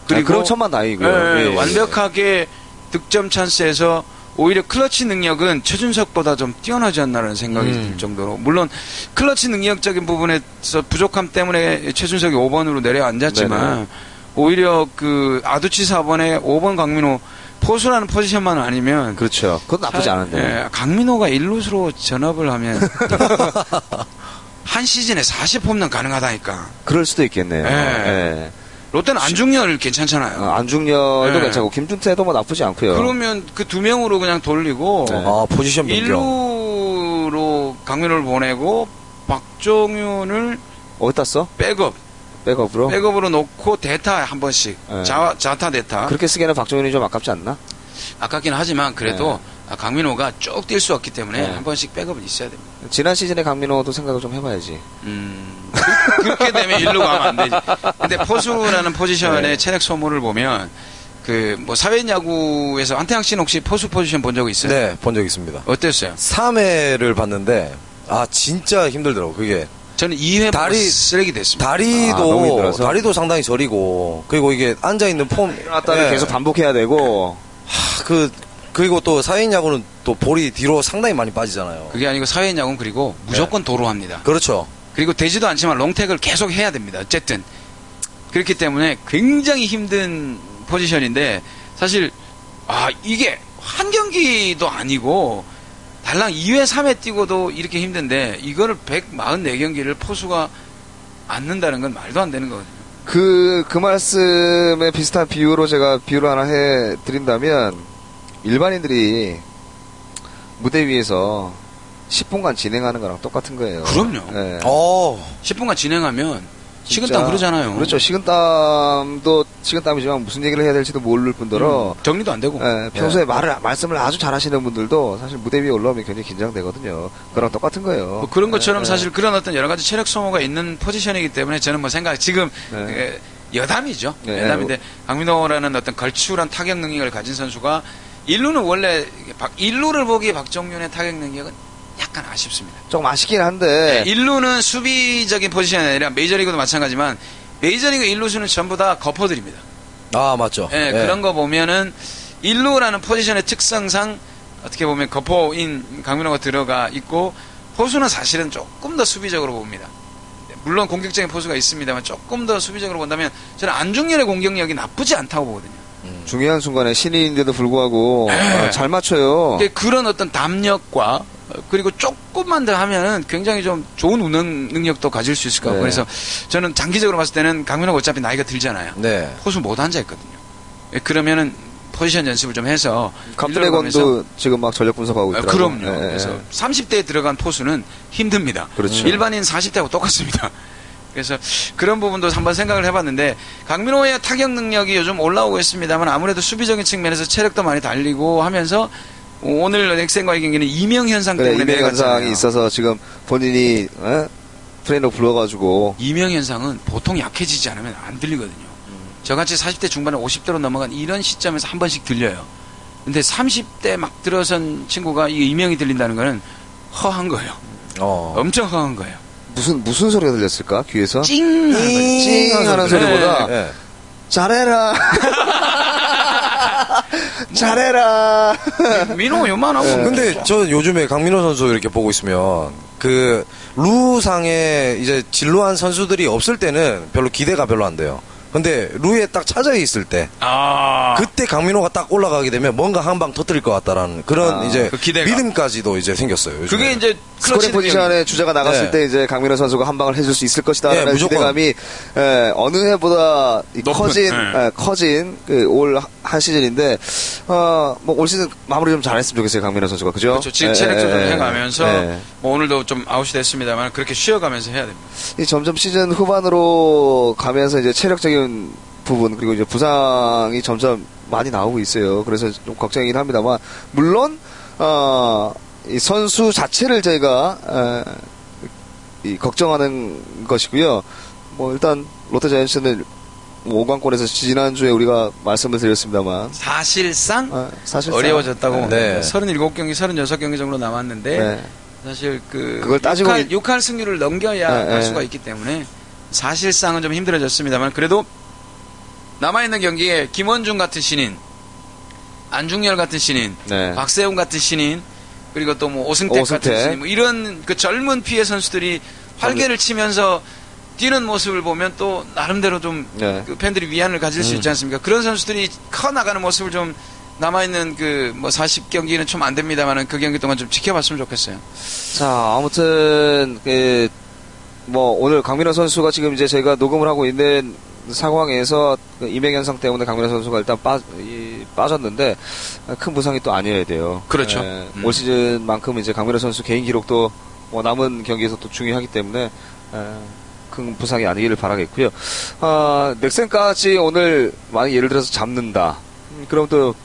그리고 그럼 천만 다행이고요. 완벽하게 득점 찬스에서 오히려 클러치 능력은 최준석보다 좀 뛰어나지 않나라는 생각이 음. 들 정도로 물론 클러치 능력적인 부분에서 부족함 때문에 최준석이 5번으로 내려앉았지만 네네. 오히려 그 아두치 4번에 5번 강민호 포수라는 포지션만 아니면 그렇죠. 그건 나쁘지 사- 않은데. 예, 강민호가 일루수로 전업을 하면 한 시즌에 40홈런 가능하다니까. 그럴 수도 있겠네요. 예. 예. 롯데는 안중열 괜찮잖아요. 어, 안중열도 네. 괜찮고 김준태도 뭐 나쁘지 않고요. 그러면 그 두 명으로 그냥 돌리고 네. 아, 포지션 변경. 일루로 강민호를 보내고 박종윤을 어디다 써? 백업 백업으로? 백업으로 놓고 대타 한 번씩 네. 자, 자타 대타 그렇게 쓰기에는 박종현이 좀 아깝지 않나? 아깝긴 하지만 그래도 아, 강민호가 쭉 뛸 수 없기 때문에 네. 한 번씩 백업은 있어야 됩니다. 지난 시즌에 강민호도 생각을 좀 해봐야지. 음, 그- 그렇게 되면 일루 가면 안 되지. 근데 포수라는 포지션의 네. 체력 소모를 보면 그 뭐 사회 야구에서 안태양 씨는 혹시 포수 포지션 본 적 있어요? 네, 본 적 있습니다. 어땠어요? 3회를 봤는데, 아, 진짜 힘들더라고, 그게. 저는 2회 다리- 쓰레기 됐습니다. 아, 다리도, 힘들어서? 다리도 상당히 저리고, 그리고 이게 앉아 있는 폼. 일어났다를 예. 계속 반복해야 되고. 하, 그, 그리고 또 사인 야구는 또 볼이 뒤로 상당히 많이 빠지잖아요. 그게 아니고 사회 야구는 그리고 무조건 도로 합니다. 그렇죠. 그리고 되지도 않지만 롱택을 계속 해야 됩니다. 어쨌든 그렇기 때문에 굉장히 힘든 포지션인데 사실 아 이게 한 경기도 아니고 달랑 2회 3회 뛰고도 이렇게 힘든데 이거를 144경기를 포수가 앉는다는 건 말도 안 되는 거거든요. 그, 그 말씀에 비슷한 비유로 제가 비유를 하나 해 드린다면, 일반인들이 무대 위에서 10분간 진행하는 거랑 똑같은 거예요. 그럼요. 예. 어, 10분간 진행하면. 식은땀 흐르잖아요. 그렇죠. 식은땀도 식은땀이지만 무슨 얘기를 해야 될지도 모를 뿐더러 음, 정리도 안 되고. 예, 평소에 말을 말씀을 아주 잘하시는 분들도 사실 무대 위에 올라오면 굉장히 긴장되거든요. 그랑 똑같은 거예요. 뭐 그런 것처럼 예, 사실 그런 어떤 여러 가지 체력 소모가 있는 포지션이기 때문에 저는 뭐 생각 지금 네. 에, 여담이죠. 네. 여담인데 강민호라는 어떤 걸출한 타격 능력을 가진 선수가 일루는 원래 박- 일루를 보기에 박정윤의 타격 능력은 약간 아쉽습니다. 조금 아쉽긴 한데 일루는 수비적인 포지션이 아니라 메이저리그도 마찬가지지만 메이저리그 일루수는 전부 다 거포들입니다. 아, 맞죠. 예, 예. 그런 거 보면은 일루라는 포지션의 특성상 어떻게 보면 거포인 강민호가 들어가 있고 포수는 사실은 조금 더 수비적으로 봅니다. 네, 물론 공격적인 포수가 있습니다만 조금 더 수비적으로 본다면 저는 안중열의 공격력이 나쁘지 않다고 보거든요. 중요한 순간에 신인인데도 불구하고 네. 어, 잘 맞춰요. 근데 그런 어떤 담력과 어, 그리고 조금만 더 하면은 굉장히 좀 좋은 운영 능력도 가질 수 있을 거고 네. 그래서 저는 장기적으로 봤을 때는 강민호가 어차피 나이가 들잖아요. 네. 포수 못 앉아 있거든요. 예, 그러면은 포지션 연습을 좀 해서 갑드래곤도 지금 막 전력 분석하고 아, 있더라고요. 그럼요. 예, 예. 그래서 30대에 들어간 포수는 힘듭니다. 그렇죠. 일반인 40대하고 똑같습니다. 그래서 그런 부분도 한번 생각을 해봤는데 강민호의 타격 능력이 요즘 올라오고 있습니다만 아무래도 수비적인 측면에서 체력도 많이 달리고 하면서 오늘 넥센과의 경기는 이명 현상 그래 때문에 이명 현상이. 있어서 지금 본인이 어? 트레이너 불러가지고 이명 현상은 보통 약해지지 않으면 안 들리거든요. 저같이 40대 중반에 50대로 넘어간 이런 시점에서 한 번씩 들려요. 근데 30대 막 들어선 친구가 이 이명이 들린다는 거는 허한 거예요. 어. 엄청 흥한 거예요. 무슨 무슨 소리가 들렸을까 귀에서? 찡 하는. 찡 하는 소리. 소리보다 네. 예. 잘해라. 잘해라. 민호 요만하고. 네. 근데 저 요즘에 강민호 선수 이렇게 보고 있으면 그 루상에 이제 진루한 선수들이 없을 때는 별로 기대가 별로 안 돼요. 근데 루에 딱 차 있을 때 아. 그때 강민호가 딱 올라가게 되면 뭔가 한 방 터뜨릴 것 같다라는 그런 아, 이제 그 기대가. 믿음까지도 이제 생겼어요. 요즘에. 그게 이제 scoring position에 주자가 나갔을 네. 때 이제 강민호 선수가 한 방을 해줄 수 있을 것이다라는 네. 기대감이 에, 어느 해보다 이 높은, 커진 네. 에, 커진 그 올 한 시즌인데 어 뭐 올 시즌 마무리 좀 잘했으면 좋겠어요 강민호 선수가 그죠? 그렇죠. 지금 예, 체력 예, 조절 예. 해가면서 예. 뭐 오늘도 좀 아웃이 됐습니다만 그렇게 쉬어가면서 해야 됩니다. 이 점점 시즌 후반으로 가면서 이제 체력적인 부분 그리고 이제 부상이 점점 많이 나오고 있어요. 그래서 좀 걱정이긴 합니다만 물론 어, 이 선수 자체를 저희가 에, 이 걱정하는 것이고요. 뭐 일단 롯데자이언츠는 뭐 5강권에서 지난주에 우리가 말씀을 드렸습니다만 사실상 어, 사실 어려워졌다고. 네. 37경기, 36경기 정도 남았는데 네. 사실 그 그걸 따지고 6할, 있- 6할 승률을 넘겨야 네, 할 네. 수가 있기 때문에 사실상은 좀 힘들어졌습니다만 그래도 남아있는 경기에 김원중 같은 신인, 안중열 같은 신인, 네. 박세웅 같은 신인, 그리고 또 뭐 오승택, 오승택. 같은 신인, 뭐 이런 그 젊은 피해 선수들이 활개를 치면서 뛰는 모습을 보면 또 나름대로 좀 네. 그 팬들이 위안을 가질 수 있지 않습니까? 그런 선수들이 커 나가는 모습을 좀 남아있는 그 뭐 40경기는 좀 안 됩니다만은 그 경기 동안 좀 지켜봤으면 좋겠어요. 자, 아무튼 그, 뭐 오늘 강민호 선수가 지금 이제 저희가 녹음을 하고 있는 상황에서 그 이명 현상 때문에 강민호 선수가 일단 빠, 이, 빠졌는데 큰 부상이 또 아니어야 돼요. 그렇죠. 예, 음. 올 시즌만큼 이제 강민호 선수 개인 기록도 뭐 남은 경기에서 또 중요하기 때문에 예, 큰 부상이 아니기를 바라겠고요. 아, 넥센까지 오늘 만약 예를 들어서 잡는다. 음, 그럼 또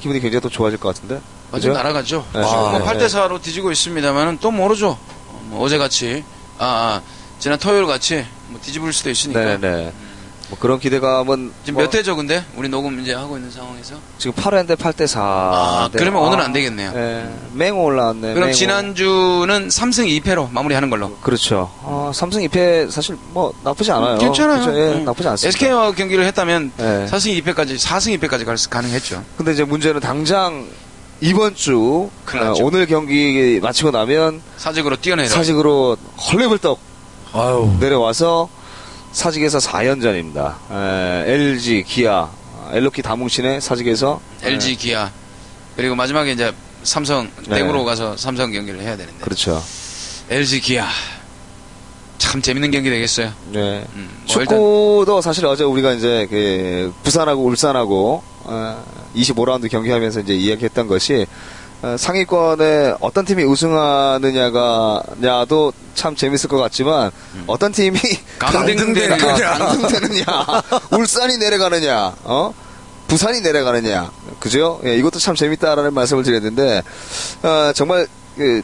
기분이 굉장히 또 좋아질 것 같은데. 완전? 날아가죠. 네. 지금 아, 뭐 네. 8대 4로 뒤지고 있습니다만은 또 모르죠. 어, 뭐 어제같이, 아, 아, 지난 토요일 같이 뭐 뒤집을 수도 있으니까. 네네. 뭐 그런 기대감은 지금 뭐몇 회죠, 근데? 우리 녹음 이제 하고 있는 상황에서. 지금 8회인데 8대 4. 아, 그러면 오늘은 안 되겠네요. 네. 맹호 올라왔네. 그럼 맹호. 지난주는 3승 2패로 마무리하는 걸로. 그렇죠. 어, 삼승 2패 사실 뭐 나쁘지 않아요. 괜찮아요. 그죠? 예, 음. 나쁘지 않습니다. SK와 경기를 했다면 네. 4승 2패까지, 4승 2패까지 갈 수, 가능했죠. 근데 이제 문제는 당장 이번 주 어, 났죠. 오늘 경기 마치고 나면 사직으로 뛰어내려. 사직으로 헐레벌떡 아유. 내려와서 사직에서 4연전입니다. LG, 기아, 엘로키 다뭉신의 사직에서 LG, 기아. 그리고 마지막에 이제 삼성, 네. 대구로 가서 삼성 경기를 해야 되는데. 그렇죠. LG, 기아. 참 재밌는 경기 되겠어요. 네. 음, 뭐 축구도 사실 어제 우리가 이제 그 부산하고 울산하고 어, 25라운드 경기하면서 이제 이야기했던 것이 어, 상위권에 어떤 팀이 우승하느냐가냐도 참 재밌을 것 같지만 어떤 팀이 음. 강등되느냐, 강등되느냐, 울산이 내려가느냐, 어? 부산이 내려가느냐, 그죠? 예, 이것도 참 재밌다라는 말씀을 드렸는데 어, 정말 그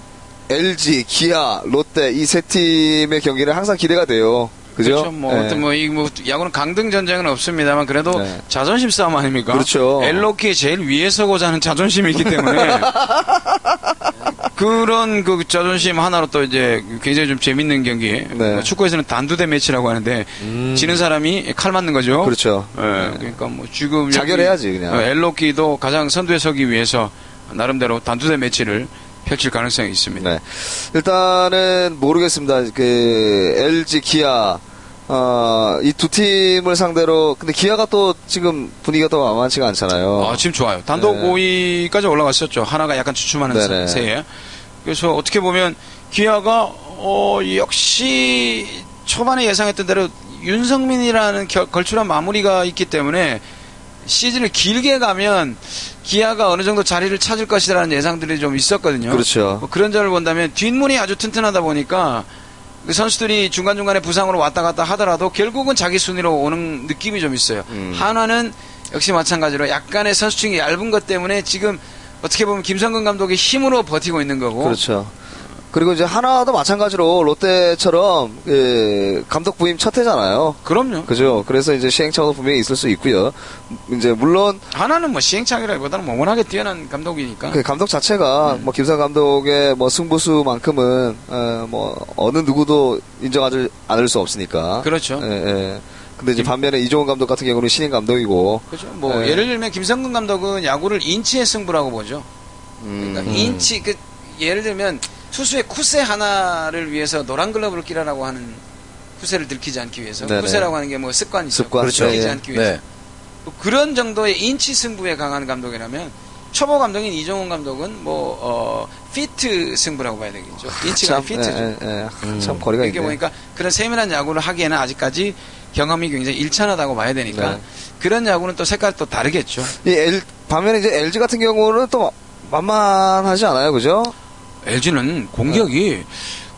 LG, 기아, 롯데 이 세 팀의 경기는 항상 기대가 돼요. 그죠? 그렇죠. 뭐, 예. 어떤 뭐, 이, 뭐, 야구는 강등 전쟁은 없습니다만, 그래도 네. 자존심 싸움 아닙니까? 그렇죠. 엘로키에 제일 위에 서고자 하는 자존심이 있기 때문에, 그런 그 자존심 하나로 또 이제 굉장히 좀 재밌는 경기. 네. 뭐 축구에서는 단두대 매치라고 하는데, 음. 지는 사람이 칼 맞는 거죠. 그렇죠. 예, 그러니까 뭐 지금. 자결해야지, 그냥. 어, 엘로키도 가장 선두에 서기 위해서 나름대로 단두대 매치를 펼칠 가능성이 있습니다. 네. 일단은 모르겠습니다. 그 LG 기아 어, 이 두 팀을 상대로 근데 기아가 또 지금 분위기가 또 만만치가 않잖아요. 아, 지금 좋아요. 단독 네. 5위까지 올라갔었죠. 하나가 약간 주춤하는 네네. 새에. 그래서 어떻게 보면 기아가 어, 역시 초반에 예상했던 대로 윤성민이라는 겨- 걸출한 마무리가 있기 때문에 시즌을 길게 가면 기아가 어느 정도 자리를 찾을 것이라는 예상들이 좀 있었거든요. 그렇죠. 뭐 그런 점을 본다면 뒷문이 아주 튼튼하다 보니까 그 선수들이 중간중간에 부상으로 왔다 갔다 하더라도 결국은 자기 순위로 오는 느낌이 좀 있어요. 음. 한화는 역시 마찬가지로 약간의 선수층이 얇은 것 때문에 지금 어떻게 보면 김성근 감독의 힘으로 버티고 있는 거고 그렇죠. 그리고 이제 하나도 마찬가지로 롯데처럼 그 감독 부임 첫 해잖아요. 그럼요. 그죠? 그래서 이제 시행착오도 분명히 있을 수 있고요. 이제 물론 하나는 뭐 시행착오라기보다는 뭐 워낙에 뛰어난 감독이니까. 그 감독 자체가 뭐 김성근 감독의 뭐 승부수만큼은 어, 뭐 어느 누구도 인정하지 않을 수 없으니까. 그렇죠. 예, 예. 근데 이제 반면에 이종운 감독 같은 경우는 신인 감독이고. 그죠. 뭐 네. 예를 들면 김성근 감독은 야구를 인치의 승부라고 보죠. 그러니까 음, 인치 그 예를 들면 투수의 くせ 하나를 위해서 노란 글러브를 끼라라고 하는 くせ를 들키지 않기 위해서 네네. くせ라고 하는 게 뭐 습관이죠. 습관, 그렇죠. 들키지 예, 예. 않기 위해서 네. 뭐 그런 정도의 인치 승부에 강한 감독이라면 초보 감독인 이종운 감독은 뭐 어, 피트 승부라고 봐야 되겠죠. 인치가 참, 피트죠. 예, 예, 예. 음. 참 거리가 있네. 보니까 그런 세밀한 야구를 하기에는 아직까지 경험이 굉장히 일천하다고 봐야 되니까 네. 그런 야구는 또 색깔 또 다르겠죠. 이 L, 반면에 이제 LG 같은 경우는 또 만만하지 않아요, 그죠? LG는 공격이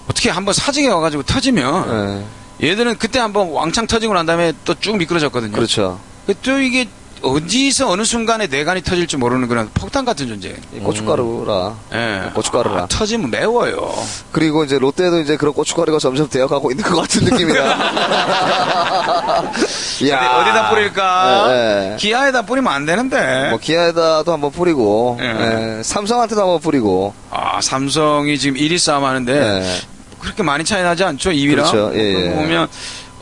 어떻게 한번 사직에 와가지고 터지면 예. 얘들은 그때 한번 왕창 터지고 난 다음에 또 쭉 미끄러졌거든요. 그렇죠. 또 이게 어디서 어느 순간에 내관이 터질지 모르는 그런 폭탄 같은 존재. 이 고춧가루라. 예. 고춧가루라. 아, 터지면 매워요. 그리고 이제 롯데도 이제 그런 고춧가루가 점점 되어가고 있는 것 같은 느낌이다. 근데 어디다 뿌릴까? 예, 예. 기아에다 뿌리면 안 되는데. 뭐 기아에다도 한번 뿌리고, 예. 예, 삼성한테도 한번 뿌리고. 아, 삼성이 지금 1위 싸움 하는데 예. 그렇게 많이 차이 나지 않죠? 2위랑. 그렇죠. 예, 예. 보면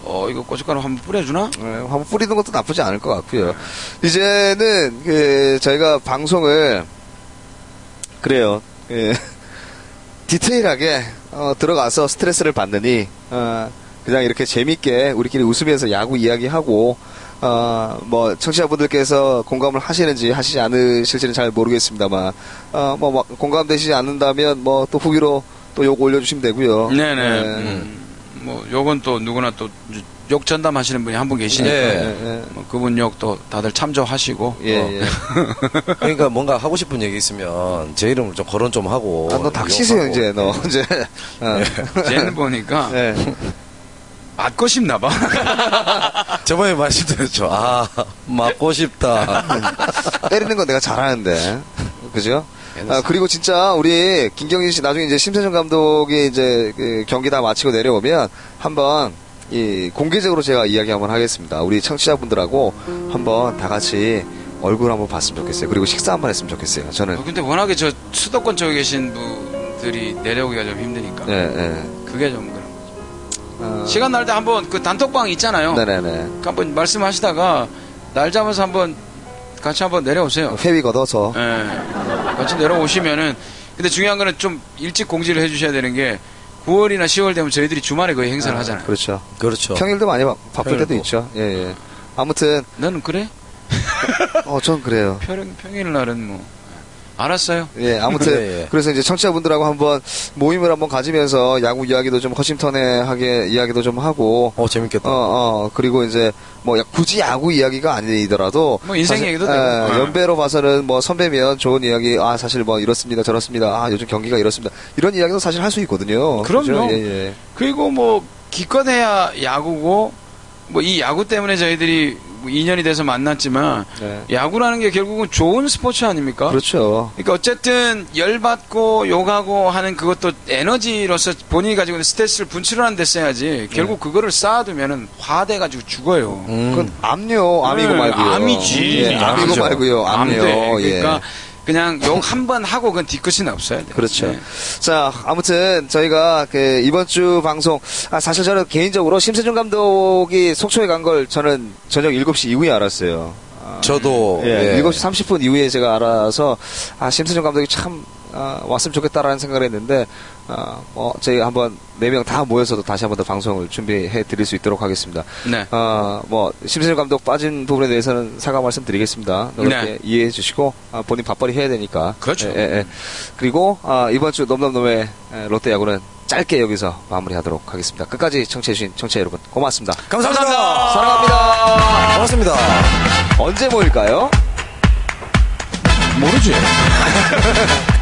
어, 이거 고춧가루 한번 뿌려주나? 예, 한번 뿌리는 것도 나쁘지 않을 것 같고요. 이제는 그 저희가 방송을 그래요. 예. 디테일하게 어, 들어가서 스트레스를 받느니 어, 그냥 이렇게 재밌게 우리끼리 웃으면서 야구 이야기하고 어, 뭐 청취자분들께서 공감을 하시는지 하시지 않으실지는 잘 모르겠습니다만 어, 뭐막 공감되시지 않는다면 뭐 또 후기로 또 욕 올려주시면 되고요. 네네. 예. 음, 뭐, 욕은 또 누구나 또 욕 전담 하시는 분이 한 분 계시니까. 네. 예, 예. 뭐 그분 욕도 다들 참조하시고. 예, 어. 예. 그러니까 뭔가 하고 싶은 얘기 있으면 제 이름을 좀 거론 좀 하고. 아, 너 닥치세요. 이제, 너. 이제. 어. 쟤는 보니까 네. 맞고 싶나 봐. 저번에 말씀드렸죠. 아, 맞고 싶다. 때리는 건 내가 잘하는데. 그죠? 아, 그리고 진짜 우리 김경진 씨 나중에 이제 심세정 감독이 이제 그 경기 다 마치고 내려오면 한번 이 공개적으로 제가 이야기 한번 하겠습니다. 우리 청취자분들하고 한번 다 같이 얼굴 한번 봤으면 좋겠어요. 그리고 식사 한번 했으면 좋겠어요. 저는. 어, 근데 워낙에 저 수도권 쪽에 계신 분들이 내려오기가 좀 힘드니까. 네, 네. 그게 좀 그런 거죠. 어, 시간 날 때 한번 그 단톡방 있잖아요. 네네네. 그 한번 말씀하시다가 날 잡아서 한번 같이 한번 내려오세요. 회비 걷어서. 예. 같이 내려오시면은 근데 중요한 거는 좀 일찍 공지를 해주셔야 되는 게 9월이나 10월 되면 저희들이 주말에 거의 행사를 하잖아요. 그렇죠. 그렇죠. 평일도 많이 바- 바쁠 때도 평일도. 있죠. 예, 예. 아무튼, 너는 그래? 어, 전 그래요. 평, 평일 날은 뭐 알았어요. 예, 아무튼 예, 예. 그래서 이제 청취자분들하고 한번 모임을 한번 가지면서 야구 이야기도 좀 허심탄회하게 이야기도 좀 하고 어, 재밌겠다. 어, 어, 그리고 이제 뭐 야- 굳이 야구 이야기가 아니더라도 뭐 인생 사실, 얘기도 예, 되고. 어. 연배로 봐서는 뭐 선배면 좋은 이야기 아 사실 뭐 이렇습니다 저렇습니다 아 요즘 경기가 이렇습니다 이런 이야기도 사실 할 수 있거든요. 그럼요. 그죠? 예, 예. 그리고 뭐 기껏해야 야구고 뭐 이 야구 때문에 저희들이 뭐 인연이 돼서 만났지만 네. 야구라는 게 결국은 좋은 스포츠 아닙니까? 그렇죠. 그러니까 어쨌든 열받고 욕하고 하는 그것도 에너지로서 본인이 가지고 있는 스트레스를 분출을 하는 데 써야지 결국 그거를 쌓아두면은 화돼 가지고 죽어요. 음. 그건 암요, 암이고 네, 말고요. 암이지. 예, 암이고. 말고요. 암요. 돼. 예. 그러니까 그냥 욕 한 번 하고 그건 뒤끝이 없어야 돼. 그렇죠. 네. 자, 아무튼 저희가 그 이번 주 방송 아, 사실 저는 개인적으로 심세준 감독이 속초에 간 걸 저는 저녁 7시 이후에 알았어요. 아, 저도 예, 예. 7시 30분 이후에 제가 알아서 아, 심세준 감독이 참 아, 왔으면 좋겠다라는 생각을 했는데 아, 뭐 저희 한번 네 명 다 모여서도 다시 한번 더 방송을 준비해 드릴 수 있도록 하겠습니다. 네. 아, 뭐 심세준 감독 빠진 부분에 대해서는 사과 말씀드리겠습니다. 그렇게 네. 이해해 주시고 아, 본인 밥벌이 해야 되니까. 그렇죠. 예, 예, 예. 그리고 아, 이번 주 넘넘넘의 에, 롯데 야구는 짧게 여기서 마무리하도록 하겠습니다. 끝까지 청취해주신 청취자 여러분 고맙습니다. 감사합니다. 사랑합니다. 고맙습니다. 언제 모일까요? 모르지.